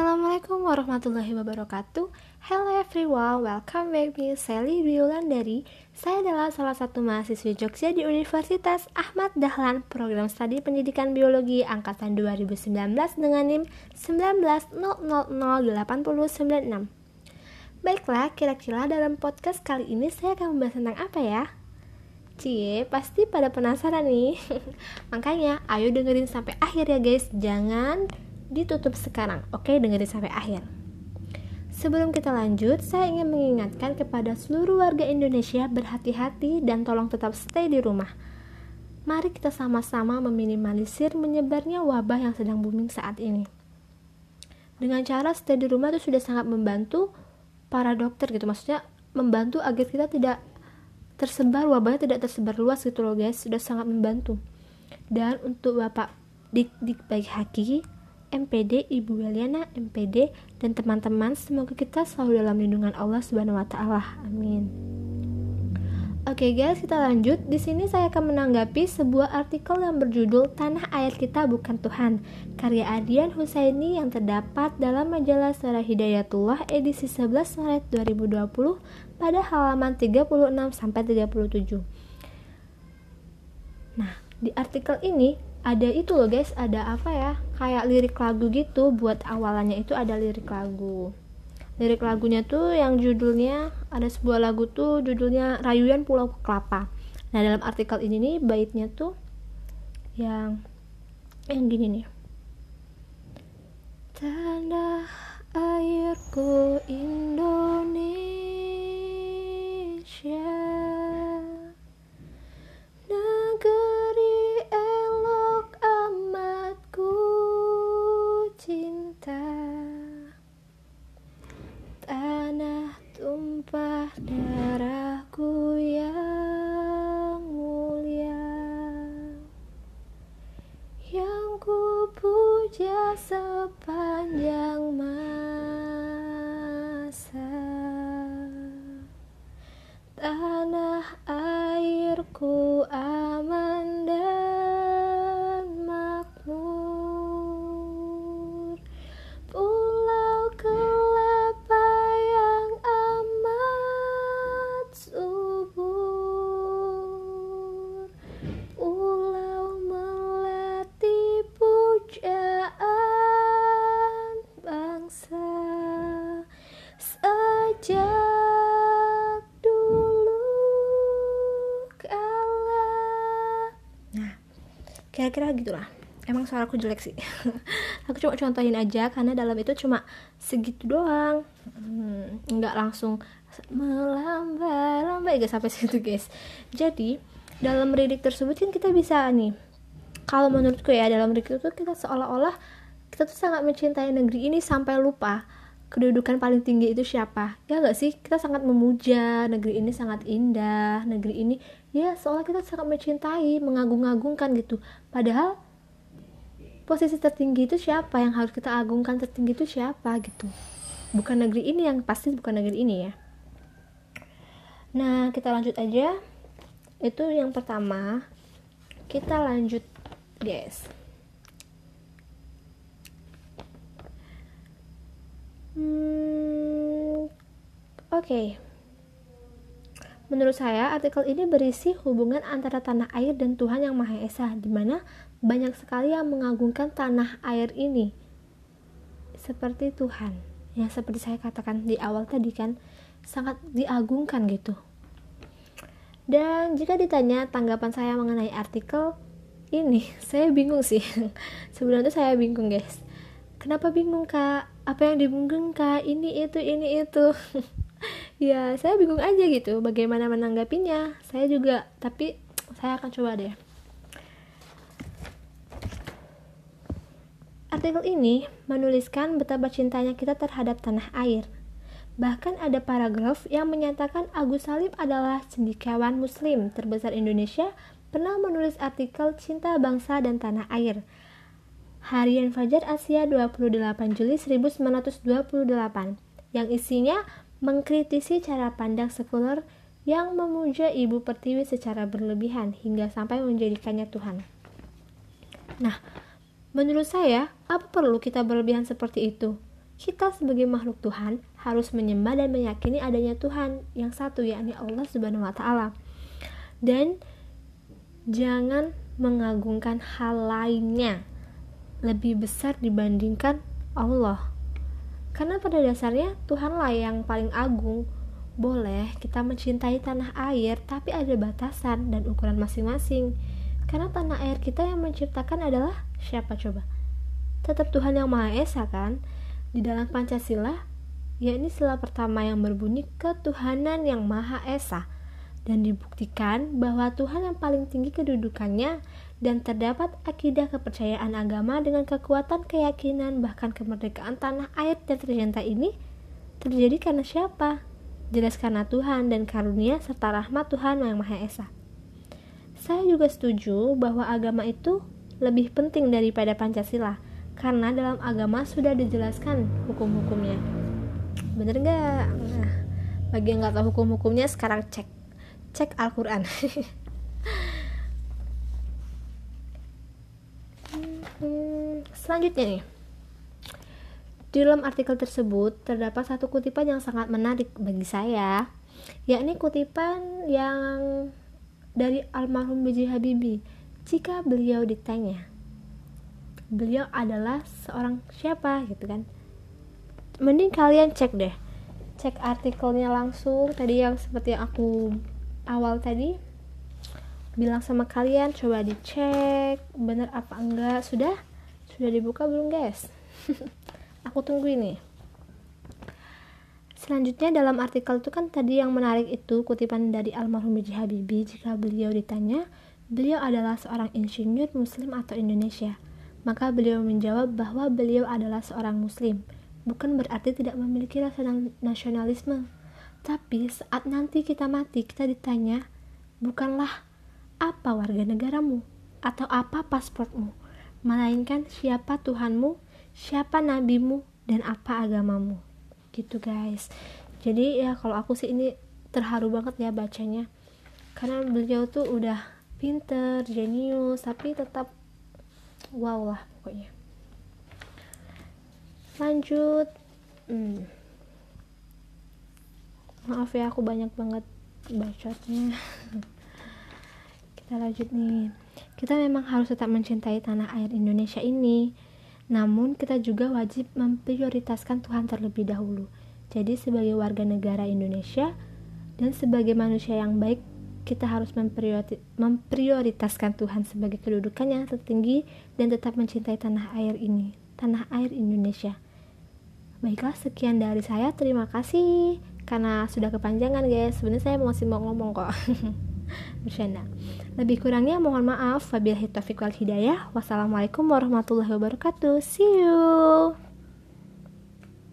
Assalamualaikum warahmatullahi wabarakatuh. Hello everyone, welcome back me Sally dari Saya adalah salah satu mahasiswi Jogja di Universitas Ahmad Dahlan Program Studi Pendidikan Biologi Angkatan 2019 dengan NIM 190008096 Baiklah, kira-kira dalam podcast kali ini saya akan membahas tentang apa ya? Cie, pasti pada penasaran nih. Makanya, ayo dengerin sampai akhir ya guys. Jangan ditutup sekarang. Oke, dengerin sampai akhir. Sebelum kita lanjut, saya ingin mengingatkan kepada seluruh warga Indonesia berhati-hati dan tolong tetap stay di rumah. Mari kita sama-sama meminimalisir menyebarnya wabah yang sedang booming saat ini. Dengan cara stay di rumah itu sudah sangat membantu para dokter gitu, maksudnya membantu agar kita tidak tersebar wabahnya tidak tersebar luas gitu loh guys, sudah sangat membantu. Dan untuk Bapak Dik Dik Baik Haki, MPD, Ibu Weliana, MPD, dan teman-teman, semoga kita selalu dalam lindungan Allah Subhanahu wa taala. Amin. Oke okay guys, kita lanjut. Di sini saya akan menanggapi sebuah artikel yang berjudul Tanah Air Kita Bukan Tuhan, karya Adian Husaini yang terdapat dalam majalah Sarah Hidayatullah edisi 11 Maret 2020 pada halaman 36 sampai 37. Nah, di artikel ini ada itu loh guys. Ada apa ya? Kayak lirik lagu gitu. Buat awalannya itu ada lirik lagu. Lirik lagunya tuh yang judulnya ada sebuah lagu tuh judulnya Rayuan Pulau Kelapa. Nah dalam artikel ini nih baitnya tuh yang yang gini nih. Tanah airku Indonesia kira-kira gitulah. Emang suaraku jelek sih. Aku cuma contohin aja karena dalam itu cuma segitu doang. Hmm, nggak langsung melambai lambai gak sampai situ guys. Jadi dalam lirik tersebut kan kita bisa nih kalau menurutku ya dalam lirik itu kita seolah-olah kita tuh sangat mencintai negeri ini sampai lupa kedudukan paling tinggi itu siapa? Ya gak sih? Kita sangat memuja negeri ini sangat indah negeri ini ya seolah kita sangat mencintai mengagung-agungkan gitu. Padahal posisi tertinggi itu siapa? Yang harus kita agungkan tertinggi itu siapa gitu? Bukan negeri ini yang pasti bukan negeri ini ya. Nah kita lanjut aja. Itu yang pertama. Kita lanjut guys Hmm, Oke. Okay. Menurut saya, artikel ini berisi hubungan antara tanah air dan Tuhan Yang Maha Esa, di mana banyak sekali yang mengagungkan tanah air ini. Seperti Tuhan, yang seperti saya katakan di awal tadi kan, sangat diagungkan gitu. Dan jika ditanya tanggapan saya mengenai artikel ini, saya bingung sih. Sebenarnya saya bingung guys. Kenapa bingung kak? Apa yang dibungkung kak? Ini itu ini itu. Ya saya bingung aja gitu bagaimana menanggapinya. Saya juga tapi saya akan coba deh. Artikel ini menuliskan betapa cintanya kita terhadap tanah air. Bahkan ada paragraf yang menyatakan Agus Salim adalah cendekiawan muslim terbesar Indonesia pernah menulis artikel Cinta Bangsa dan Tanah Air Harian Fajar Asia 28 Juli 1928 yang isinya mengkritisi cara pandang sekuler yang memuja Ibu Pertiwi secara berlebihan hingga sampai menjadikannya Tuhan. Nah, menurut saya, apa perlu kita berlebihan seperti itu? kita sebagai makhluk Tuhan harus menyembah dan meyakini adanya Tuhan yang satu yakni Allah Subhanahu wa taala. Dan jangan mengagungkan hal lainnya lebih besar dibandingkan Allah. Karena pada dasarnya Tuhanlah yang paling agung. Boleh kita mencintai tanah air, tapi ada batasan dan ukuran masing-masing. Karena tanah air kita yang menciptakan adalah siapa coba? Tetap Tuhan yang Maha Esa kan? Di dalam Pancasila, yakni sila pertama yang berbunyi ketuhanan yang Maha Esa dan dibuktikan bahwa Tuhan yang paling tinggi kedudukannya dan terdapat akidah kepercayaan agama dengan kekuatan keyakinan bahkan kemerdekaan tanah air yang tercinta ini terjadi karena siapa? Jelas karena Tuhan dan karunia serta rahmat Tuhan yang Maha Esa. Saya juga setuju bahwa agama itu lebih penting daripada Pancasila karena dalam agama sudah dijelaskan hukum-hukumnya bener nggak nah, bagi yang nggak tahu hukum-hukumnya sekarang cek cek Al-Quran. Selanjutnya nih. Di dalam artikel tersebut terdapat satu kutipan yang sangat menarik bagi saya yakni kutipan yang dari almarhum B.J. Habibie. Jika beliau ditanya beliau adalah seorang siapa? gitu kan. Mending kalian cek deh. Cek artikelnya langsung tadi yang seperti yang aku awal tadi bilang sama kalian coba dicek bener apa enggak sudah sudah dibuka belum guys aku tunggu ini Selanjutnya dalam artikel itu kan tadi yang menarik itu kutipan dari almarhum B.J. Habibie jika beliau ditanya, beliau adalah seorang insinyur muslim atau Indonesia. Maka beliau menjawab bahwa beliau adalah seorang muslim. Bukan berarti tidak memiliki rasa nasionalisme. Tapi saat nanti kita mati, kita ditanya, bukanlah apa warga negaramu atau apa pasportmu, melainkan siapa Tuhanmu, siapa nabimu, dan apa agamamu. Gitu guys. Jadi ya kalau aku sih ini terharu banget ya bacanya. Karena beliau tuh udah pinter, jenius, tapi tetap wow lah pokoknya lanjut hmm. Maaf ya aku banyak banget bacotnya. Kita lanjut nih. Kita memang harus tetap mencintai tanah air Indonesia ini. Namun kita juga wajib memprioritaskan Tuhan terlebih dahulu. Jadi sebagai warga negara Indonesia dan sebagai manusia yang baik kita harus memprioritaskan Tuhan sebagai kedudukan yang tertinggi dan tetap mencintai tanah air ini, tanah air Indonesia. Baiklah, sekian dari saya. Terima kasih karena sudah kepanjangan, guys. Sebenarnya saya masih mau ngomong kok. Bercanda. Lebih kurangnya mohon maaf. Wabillahi taufiq wal hidayah. Wassalamualaikum warahmatullahi wabarakatuh. See you.